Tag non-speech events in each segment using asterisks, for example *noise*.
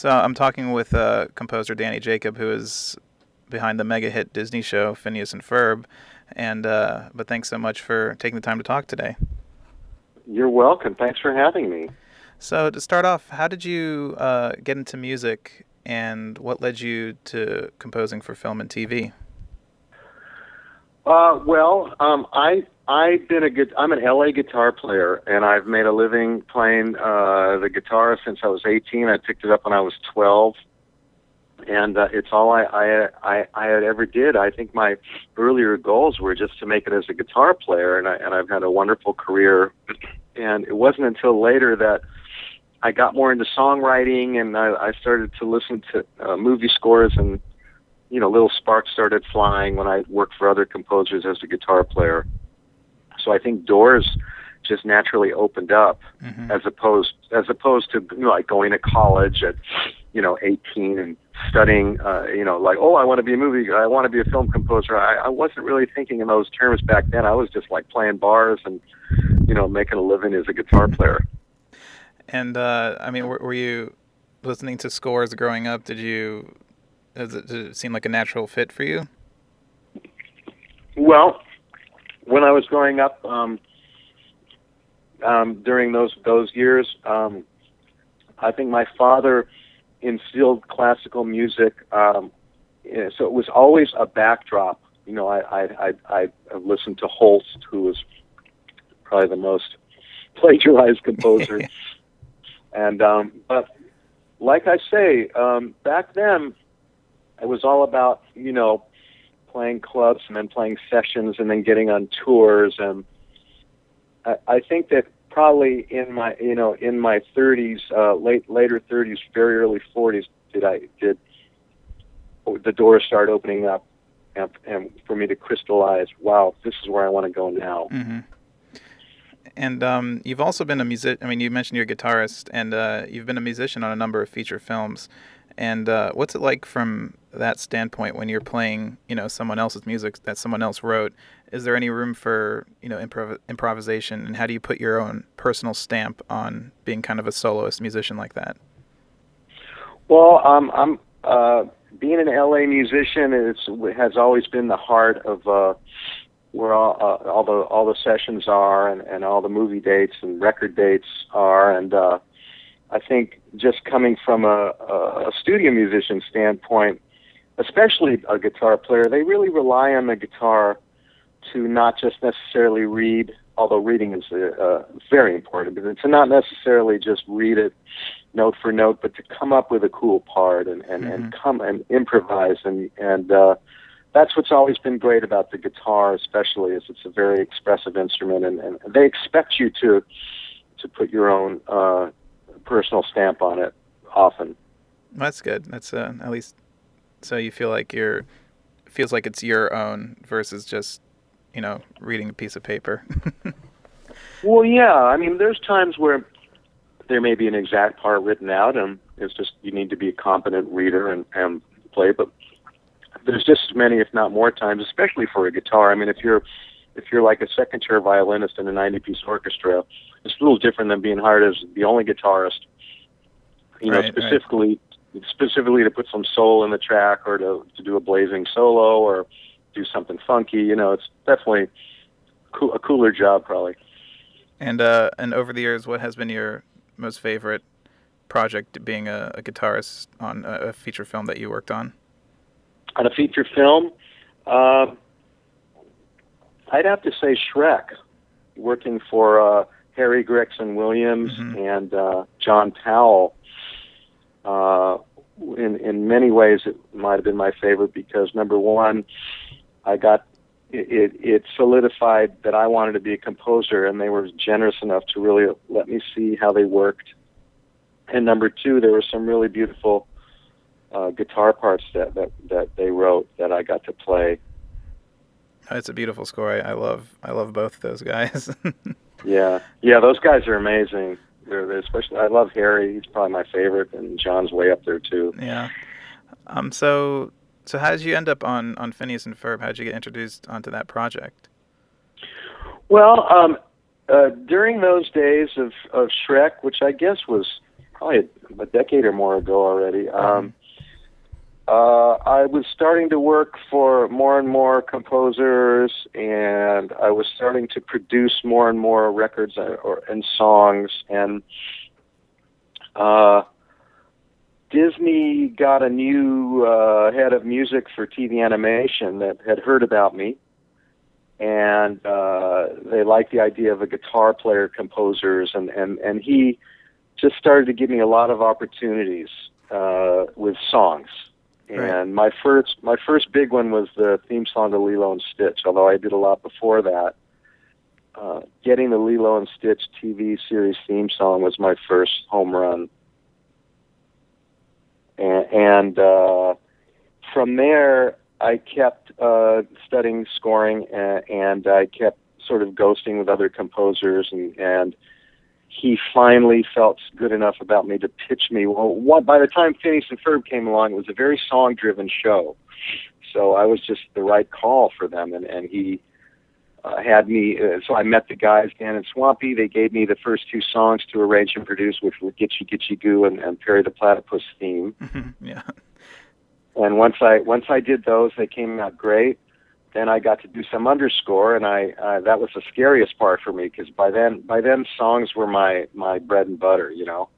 So I'm talking with uh, composer Danny Jacob, who is behind the mega hit Disney show Phineas and Ferb. And uh, but thanks so much for taking the time to talk today. You're welcome. Thanks for having me. So to start off, how did you uh, get into music, and what led you to composing for film and TV? Uh, well, um, I I've been a good. I'm an LA guitar player, and I've made a living playing uh, the guitar since I was 18. I picked it up when I was 12, and uh, it's all I, I I I had ever did. I think my earlier goals were just to make it as a guitar player, and I and I've had a wonderful career. And it wasn't until later that I got more into songwriting, and I, I started to listen to uh, movie scores, and you know, little sparks started flying when I worked for other composers as a guitar player so I think doors just naturally opened up mm-hmm. as opposed as opposed to you know, like going to college at you know 18 and studying uh, you know like oh I want to be a movie I want to be a film composer. I, I wasn't really thinking in those terms back then. I was just like playing bars and you know making a living as a guitar player. And uh, I mean were, were you listening to scores growing up? Did you did it seem like a natural fit for you? Well when I was growing up, um, um, during those those years, um, I think my father instilled classical music. Um, so it was always a backdrop. You know, I I I, I listened to Holst, who was probably the most *laughs* plagiarized composer. *laughs* and um, but like I say, um, back then it was all about you know playing clubs and then playing sessions and then getting on tours. And I, I think that probably in my you know in my 30s uh late later 30s very early 40s did I did the doors start opening up and, and for me to crystallize wow this is where I want to go now. Mm-hmm. and um, you've also been a music I mean you mentioned you're a guitarist and uh, you've been a musician on a number of feature films. And uh, what's it like from that standpoint when you're playing, you know, someone else's music that someone else wrote? Is there any room for, you know, improv- improvisation? And how do you put your own personal stamp on being kind of a soloist musician like that? Well, um, I'm uh, being an LA musician. It's, it has always been the heart of uh, where all, uh, all the all the sessions are, and, and all the movie dates and record dates are, and uh, I think just coming from a, a studio musician standpoint, especially a guitar player, they really rely on the guitar to not just necessarily read, although reading is uh, very important, but to not necessarily just read it note for note, but to come up with a cool part and, and, mm-hmm. and come and improvise and and uh, that's what's always been great about the guitar, especially is it's a very expressive instrument, and, and they expect you to to put your own uh, personal stamp on it often. That's good. That's uh, at least so you feel like you're feels like it's your own versus just you know reading a piece of paper. *laughs* well, yeah. I mean, there's times where there may be an exact part written out, and it's just you need to be a competent reader and and play. But there's just as many, if not more times, especially for a guitar. I mean, if you're if you're like a second chair violinist in a 90 piece orchestra, it's a little different than being hired as the only guitarist. You know, right, specifically. Specifically to put some soul in the track or to to do a blazing solo or do something funky. You know, it's definitely cool, a cooler job probably. And uh, and over the years, what has been your most favorite project being a, a guitarist on a, a, feature film that you worked on? On a feature film, uh, I'd have to say Shrek, working for uh, Harry Gregson Williams mm-hmm. and uh, John Powell. In in many ways, it might have been my favorite because number one, I got it, it solidified that I wanted to be a composer, and they were generous enough to really let me see how they worked. And number two, there were some really beautiful uh, guitar parts that, that that they wrote that I got to play. It's a beautiful score. I, I love I love both those guys. *laughs* yeah, yeah, those guys are amazing. They're, they're especially I love Harry. He's probably my favorite, and John's way up there too. Yeah. Um. So so how did you end up on on Phineas and Ferb? How did you get introduced onto that project? Well, um, uh, during those days of of Shrek, which I guess was probably a decade or more ago already. Um, uh, I was starting to work for more and more composers, and I was starting to produce more and more records uh, or, and songs. And uh, Disney got a new uh, head of music for TV animation that had heard about me, and uh, they liked the idea of a guitar player composers, and and and he just started to give me a lot of opportunities uh, with songs. Right. And my first my first big one was the theme song to Lilo and Stitch. Although I did a lot before that, uh, getting the Lilo and Stitch TV series theme song was my first home run. And, and uh, from there, I kept uh, studying scoring, and, and I kept sort of ghosting with other composers, and, and he finally felt good enough about me to pitch me. Well, what, by the time Phineas and Ferb came along, it was a very song-driven show, so I was just the right call for them, and, and he uh, had me. Uh, so I met the guys, Dan and Swampy. They gave me the first two songs to arrange and produce, which were "Gitchy Gitchy Goo" and, and "Perry the Platypus" theme. yeah. And once I once I did those, they came out great. Then I got to do some underscore, and I uh, that was the scariest part for me because by then by then songs were my my bread and butter, you know.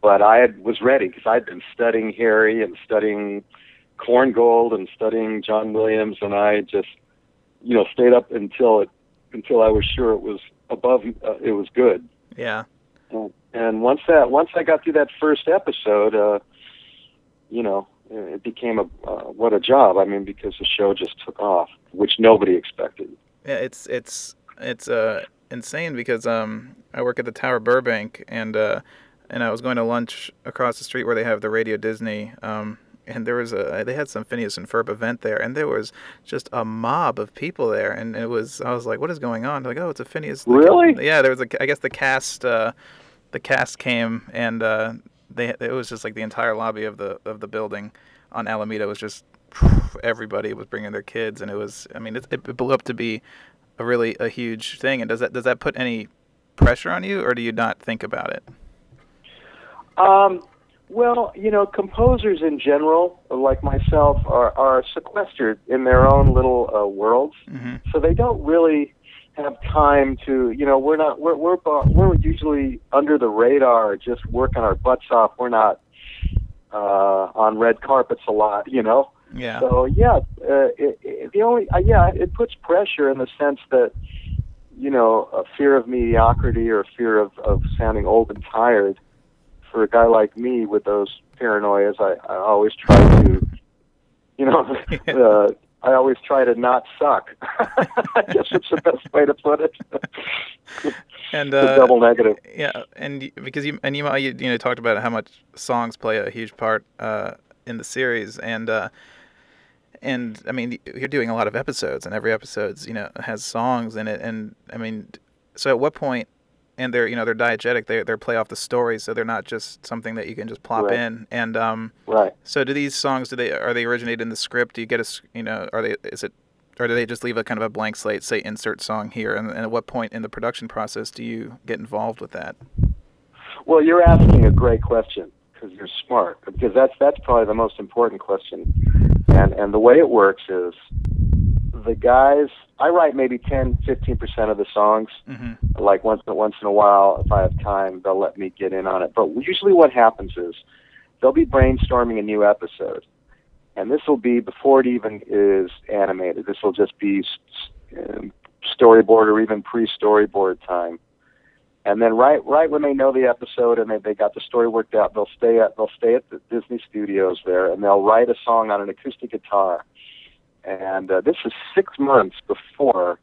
But I had, was ready because I'd been studying Harry and studying Korngold and studying John Williams, and I just you know stayed up until it until I was sure it was above uh, it was good. Yeah. And, and once that once I got through that first episode, uh, you know, it became a uh, what a job. I mean, because the show just took off, which nobody expected. Yeah, it's it's it's uh insane because um I work at the Tower Burbank and uh and I was going to lunch across the street where they have the Radio Disney um and there was a they had some Phineas and Ferb event there and there was just a mob of people there and it was I was like what is going on They're like oh it's a Phineas the- Really? yeah there was a I guess the cast uh the cast came and uh they it was just like the entire lobby of the of the building on Alameda was just everybody was bringing their kids and it was I mean it, it blew up to be a really a huge thing. And does that does that put any pressure on you or do you not think about it? Um, well, you know, composers in general, like myself, are, are sequestered in their own little uh, worlds, hmm so they don't really have time to. You know, we're not. We're we're we're usually under the radar, just working our butts off. We're not uh, on red carpets a lot. You know. yeah So yeah, uh, it, it, the only uh, yeah, it puts pressure in the sense that you know a fear of mediocrity or a fear of of sounding old and tired. For a guy like me with those paranoias, I, I always try to, you know, *laughs* uh, I always try to not suck. *laughs* I guess it's the best way to put it. *laughs* and the uh double negative. yeah and because you and you you, you know talked about how much songs play a huge part uh in the series and uh and I mean you're doing a lot of episodes and every episode's you know has songs in it and I mean so at what point and they're you know they're diegetic they they play off the story so they're not just something that you can just plop Right. in and um Right. so do these songs do they are they originate in the script do you get a you know are they is it or do they just leave a kind of a blank slate say insert song here and, and at what point in the production process do you get involved with that Well, you're asking a great question because you're smart. Because that's that's probably the most important question. And and the way it works is the guys. I write maybe 10, 15 percent of the songs. hmm Like once once in a while, if I have time, they'll let me get in on it. But usually, what happens is they'll be brainstorming a new episode, and this will be before it even is animated. This will just be um, storyboard or even pre-storyboard time. And then right right when they know the episode and they, they got the story worked out, they'll stay at they'll stay at the Disney studios there and they'll write a song on an acoustic guitar. And uh, this is six months before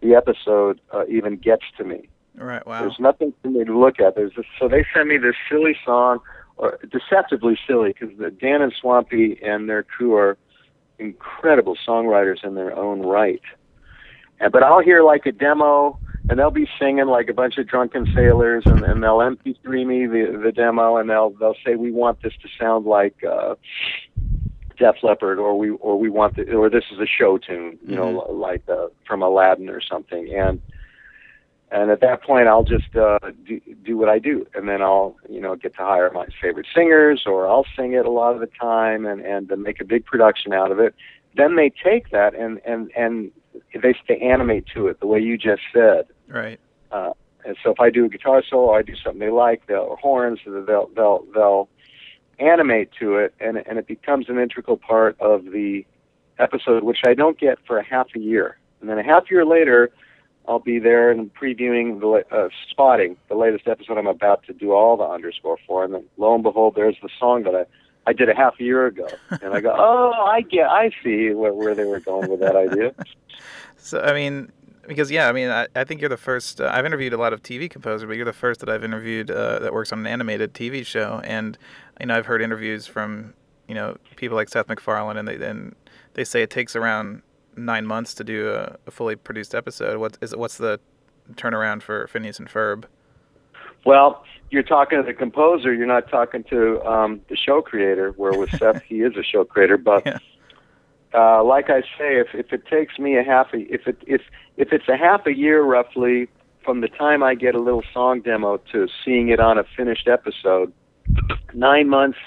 the episode uh, even gets to me. right wow There's nothing for me to look at. There's this, so they send me this silly song, or deceptively silly, because Dan and Swampy and their crew are incredible songwriters in their own right. And, but I'll hear like a demo, and they'll be singing like a bunch of drunken sailors, and, and they'll MP3 me the the demo, and they'll they'll say we want this to sound like. uh Def Leppard, or we or we want the, or this is a show tune, you know, like uh, from Aladdin or something, and and at that point I'll just uh, do, do what I do, and then I'll you know get to hire my favorite singers, or I'll sing it a lot of the time, and and uh, make a big production out of it. Then they take that and and and they they animate to it the way you just said. Right. Uh, and so if I do a guitar solo, I do something they like, they'll or horns, they'll they'll they'll animate to it, and and it becomes an integral part of the episode, which I don't get for a half a year, and then a half year later, I'll be there and previewing the uh, spotting the latest episode I'm about to do all the underscore for, and then lo and behold, there's the song that I I did a half a year ago, *laughs* and I go, oh, I get, I see where, where they were going with that idea. *laughs* So I mean, because yeah, I mean, I, I think you're the first. Uh, I've interviewed a lot of TV composers, but you're the first that I've interviewed uh, that works on an animated TV show. And you know, I've heard interviews from you know people like Seth MacFarlane, and they and they say it takes around nine months to do a, a fully produced episode. What is what's the turnaround for Phineas and Ferb? Well, you're talking to the composer. You're not talking to um, the show creator. Where with Seth, he is a show creator. *laughs* But yeah. uh, like I say, if if it takes me a half, a, if it if if it's a half a year roughly from the time I get a little song demo to seeing it on a finished episode, nine months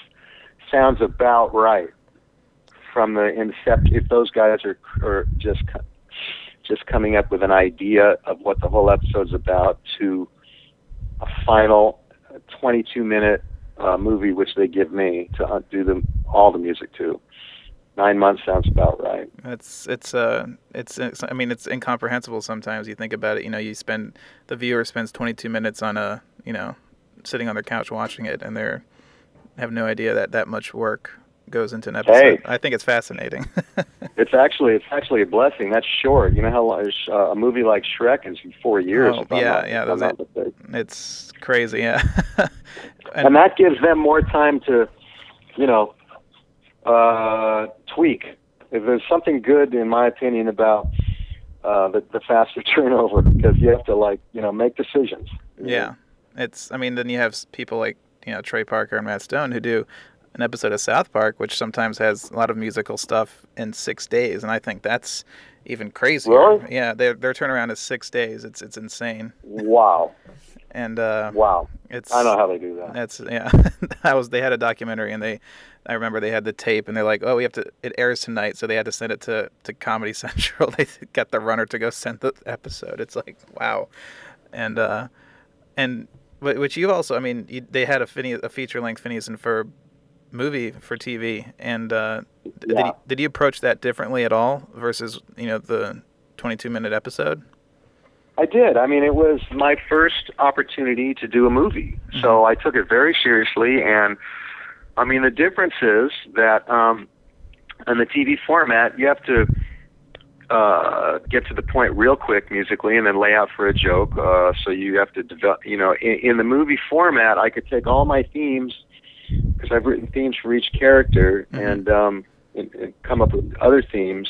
sounds about right. From the incept, if those guys are are just just coming up with an idea of what the whole episode's about to a final 22 minute uh, movie, which they give me to uh, do them all the music to nine months sounds about right. It's it's uh it's, it's I mean it's incomprehensible sometimes. You think about it. You know, you spend the viewer spends 22 minutes on a you know sitting on their couch watching it, and they're have no idea that that much work goes into an episode. Hey, I think it's fascinating. *laughs* it's actually it's actually a blessing. That's short. You know how uh, a movie like Shrek is four years. Oh, yeah, not, yeah, that's it. It's crazy. Yeah, and, *laughs* and that gives them more time to, you know, uh, tweak. If there's something good, in my opinion, about uh, the, the faster *laughs* turnover, because you have to like you know make decisions. Yeah, know? it's. I mean, then you have people like you know Trey Parker and Matt Stone who do an episode of South Park, which sometimes has a lot of musical stuff in six days, and I think that's even crazier. Really? Yeah, their their turnaround is six days. It's it's insane. Wow. And uh, wow, it's I know how they do that. That's yeah. *laughs* that was they had a documentary and they I remember they had the tape and they're like, oh, we have to. It airs tonight, so they had to send it to to Comedy *laughs* Central. they got the runner to go send the episode. It's like wow, and uh, and which you also, I mean, you, they had a Phineas, a feature length Phineas and Ferb movie for TV, and uh, yeah. did you, did you approach that differently at all versus you know the 22 minute episode? I did. I mean, it was my first opportunity to do a movie, mm-hmm. so I took it very seriously and I mean, the difference is that um, in the TV format, you have to uh, get to the point real quick musically and then lay out for a joke. Uh, so you have to develop, you know, in, in the movie format, I could take all my themes because I've written themes for each character mm-hmm. and, um, and, and come up with other themes,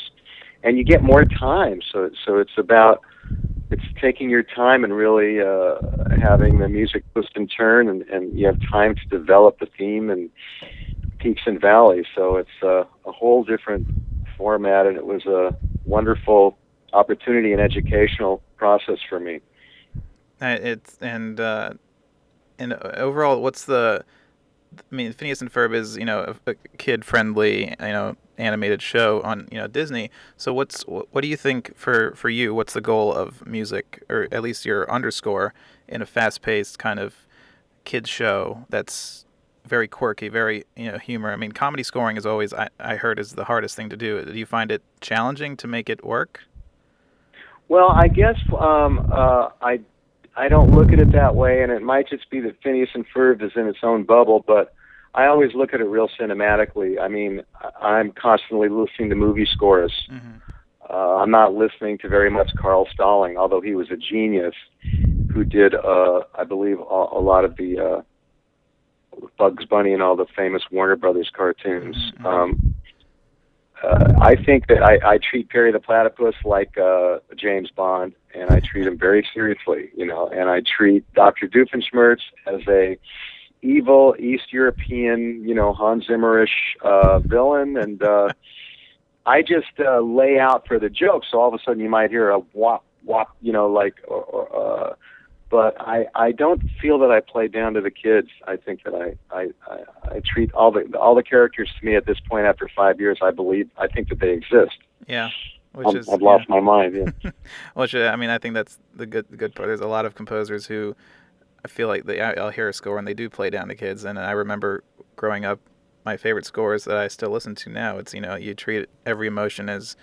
and you get more time. So so it's about it's taking your time and really uh, having the music twist and turn, and, and you have time to develop the theme and peaks and valleys. So it's uh, a whole different format, and it was a wonderful opportunity and educational process for me. Uh, it's and uh, and overall, what's the I mean, Phineas and Ferb is you know a, a kid friendly, you know, animated show on you know Disney. So what's what do you think for for you? What's the goal of music, or at least your underscore in a fast paced kind of kids show that's very quirky, very you know humor. I mean, comedy scoring is always I, I heard is the hardest thing to do. Do you find it challenging to make it work? Well, I guess um, uh, I I don't look at it that way, and it might just be that Phineas and Ferb is in its own bubble, but I always look at it real cinematically. I mean, I'm constantly listening to movie scores. Mm-hmm. Uh, I'm not listening to very much Carl Stalling, although he was a genius who did, uh, I believe, a, a lot of the uh, Bugs Bunny and all the famous Warner Brothers cartoons. Mm-hmm. Um, uh, I think that I, I treat Perry the Platypus like uh, James Bond, and I treat him very seriously, you know. And I treat Doctor Doofenshmirtz as a evil East European, you know, Hans Zimmerish uh, villain, and uh, *laughs* I just uh, lay out for the joke. So all of a sudden, you might hear a wop wop, you know, like, or, or, uh, but I I don't feel that I play down to the kids. I think that I I I, I treat all the all the characters to me at this point after five years. I believe I think that they exist. Yeah. Which is, I've lost yeah. my mind. Yeah. *laughs* Which I mean, I think that's the good the good part. There's a lot of composers who I feel like they I'll hear a score and they do play down to kids. And I remember growing up, my favorite scores that I still listen to now. It's you know you treat every emotion as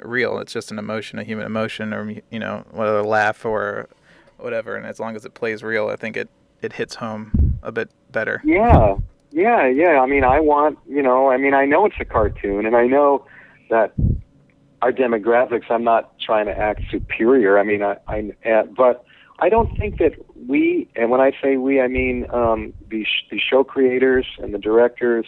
real. It's just an emotion, a human emotion, or you know whether a laugh or whatever. And as long as it plays real, I think it it hits home a bit better. Yeah, yeah, yeah. I mean, I want you know. I mean, I know it's a cartoon, and I know that our demographics. I'm not trying to act superior. I mean, I, I uh, but I don't think that we, and when I say we, I mean um, the the show creators and the directors.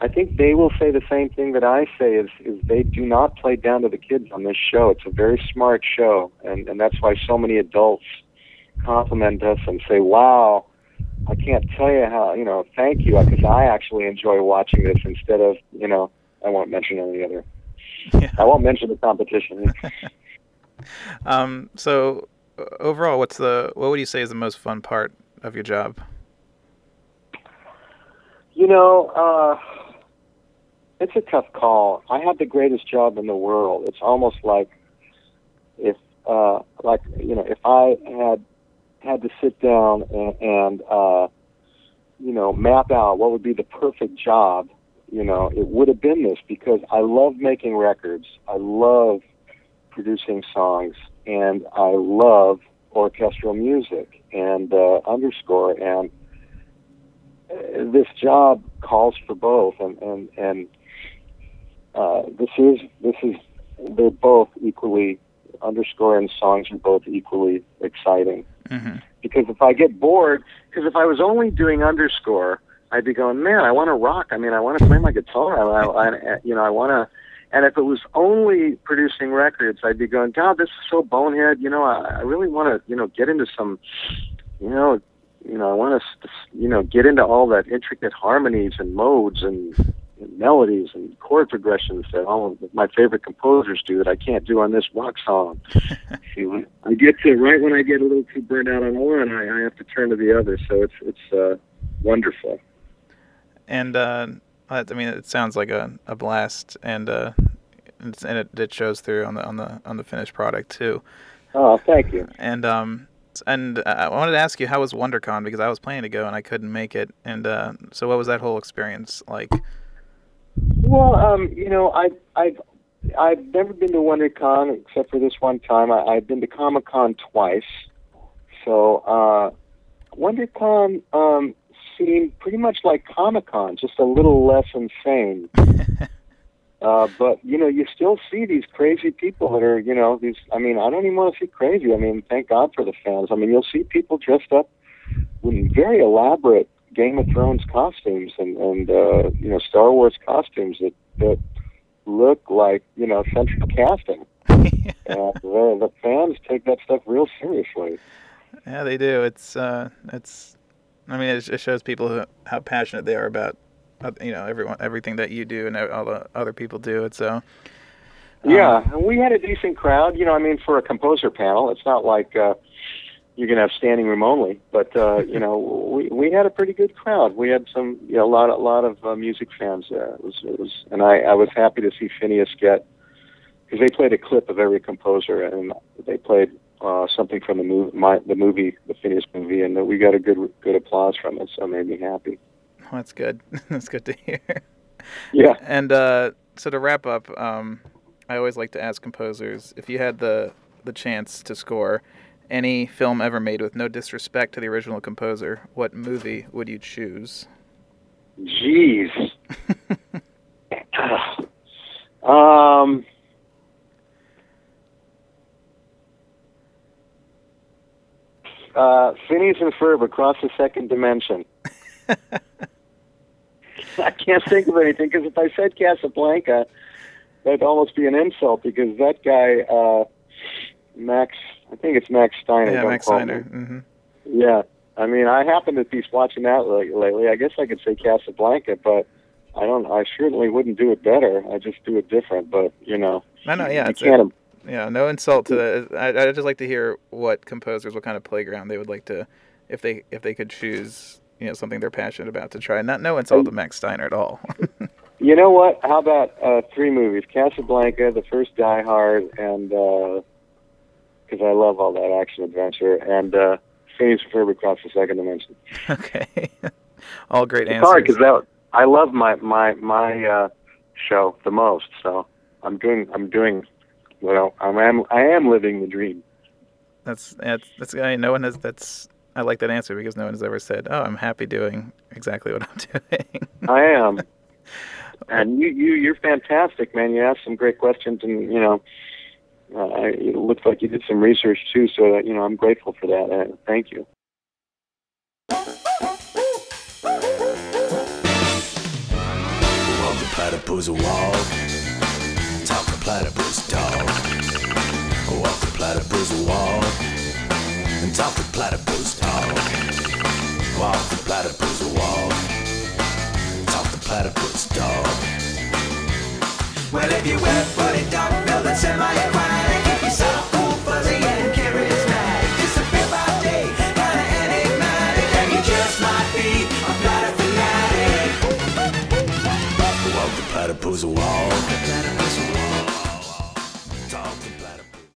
I think they will say the same thing that I say is is they do not play down to the kids on this show. It's a very smart show, and and that's why so many adults compliment us and say, "Wow, I can't tell you how you know, thank you," because I actually enjoy watching this instead of you know, I won't mention any other yeah. I won't mention the competition. *laughs* um, so overall, what's the what would you say is the most fun part of your job? You know, uh, it's a tough call. I had the greatest job in the world. It's almost like if, uh, like you know, if I had had to sit down and, and uh, you know, map out what would be the perfect job you know, it would have been this because I love making records. I love producing songs, and I love orchestral music and uh, underscore. And uh, this job calls for both, and and and uh, this is this is they're both equally underscore and songs are both equally exciting. Mm-hmm. Because if I get bored, because if I was only doing underscore I'd be going, man, I want to rock. I mean, I want to play my guitar. I, I, you know, I want to. And if it was only producing records, I'd be going, God, this is so bonehead. You know, I, I really want to, you know, get into some, you know, you know, I want to, you know, get into all that intricate harmonies and modes and melodies and chord progressions that all of my favorite composers do that I can't do on this rock song. *laughs* See, I get to right when I get a little too burned out on one, I, I have to turn to the other. So it's it's uh, wonderful and uh, I mean, it sounds like a, a blast, and uh, and it, it shows through on the on the on the finished product too. Oh, thank you. And um, and I wanted to ask you how was WonderCon because I was planning to go and I couldn't make it, and uh, so what was that whole experience like? Well, um, you know, I've I've I've never been to WonderCon except for this one time. I, I've been to Comic Con twice. So uh, WonderCon, um, seemed pretty much like Comic Con, just a little less insane. *laughs* uh, but you know, you still see these crazy people that are, you know, these. I mean, I don't even want to see crazy. I mean, thank God for the fans. I mean, you'll see people dressed up in very elaborate Game of Thrones costumes and and uh, you know Star Wars costumes that that look like you know central casting. *laughs* and the, the fans take that stuff real seriously. Yeah, they do. It's uh, it's I mean, it, shows people who, how passionate they are about, uh, you know, everyone, everything that you do and all the other people do it. So. Um, yeah, and we had a decent crowd. You know, I mean, for a composer panel, it's not like uh, you're gonna have standing room only, but uh, *laughs* you know, we we had a pretty good crowd. We had some, you know, a lot a lot of uh, music fans there. It was it was, and I I was happy to see Phineas get because they played a clip of every composer, and they played uh, something from the movie, my, the movie, the Phineas movie, and we got a good good applause from it, so it made me happy. Well, that's good. *laughs* that's good to hear. Yeah. And uh, so to wrap up, um, I always like to ask composers if you had the the chance to score any film ever made with no disrespect to the original composer, what movie would you choose? Jeez. *laughs* um. uh, Phineas and Ferb across the second dimension. *laughs* I can't think of anything because if I said Casablanca, that'd almost be an insult because that guy, uh, Max, I think it's Max Steiner. Yeah, Max Steiner. Mm-hmm. Yeah, I mean, I happen to be watching that lately. I guess I could say Casablanca, but I don't. I certainly wouldn't do it better. I just do it different. But you know, I know. yeah, can't. you know, no insult to that. I, I'd just like to hear what composers, what kind of playground they would like to, if they if they could choose, you know, something they're passionate about to try. Not no insult to Max Steiner at all. *laughs* you know what? How about uh, three movies: Casablanca, the first Die Hard, and because I love all that action adventure, and uh, Phineas and Ferb across the second dimension. *laughs* Okay, *laughs* all great it's answers. hard because that I love my my my uh, show the most, so I'm doing I'm doing well. I am I am living the dream. That's that's that's I no one has that's I like that answer because no one has ever said, "Oh, I'm happy doing exactly what I'm *laughs* doing." I am, and you you you're fantastic, man. You ask some great questions, and you know, uh, it looks like you did some research too. So that, you know, I'm grateful for that. Uh, thank you. The platypus. Talk the platypus. Walk the platypus. And talk the platypus. Walk the platypus. Talk the platypus. Well, if you wet footed dog, build a semi-aquatic, keep yourself cool, fuzzy, and charismatic. Disappear by day, kinda enigmatic, and you just might be a platter fanatic. Walk the platypus walk.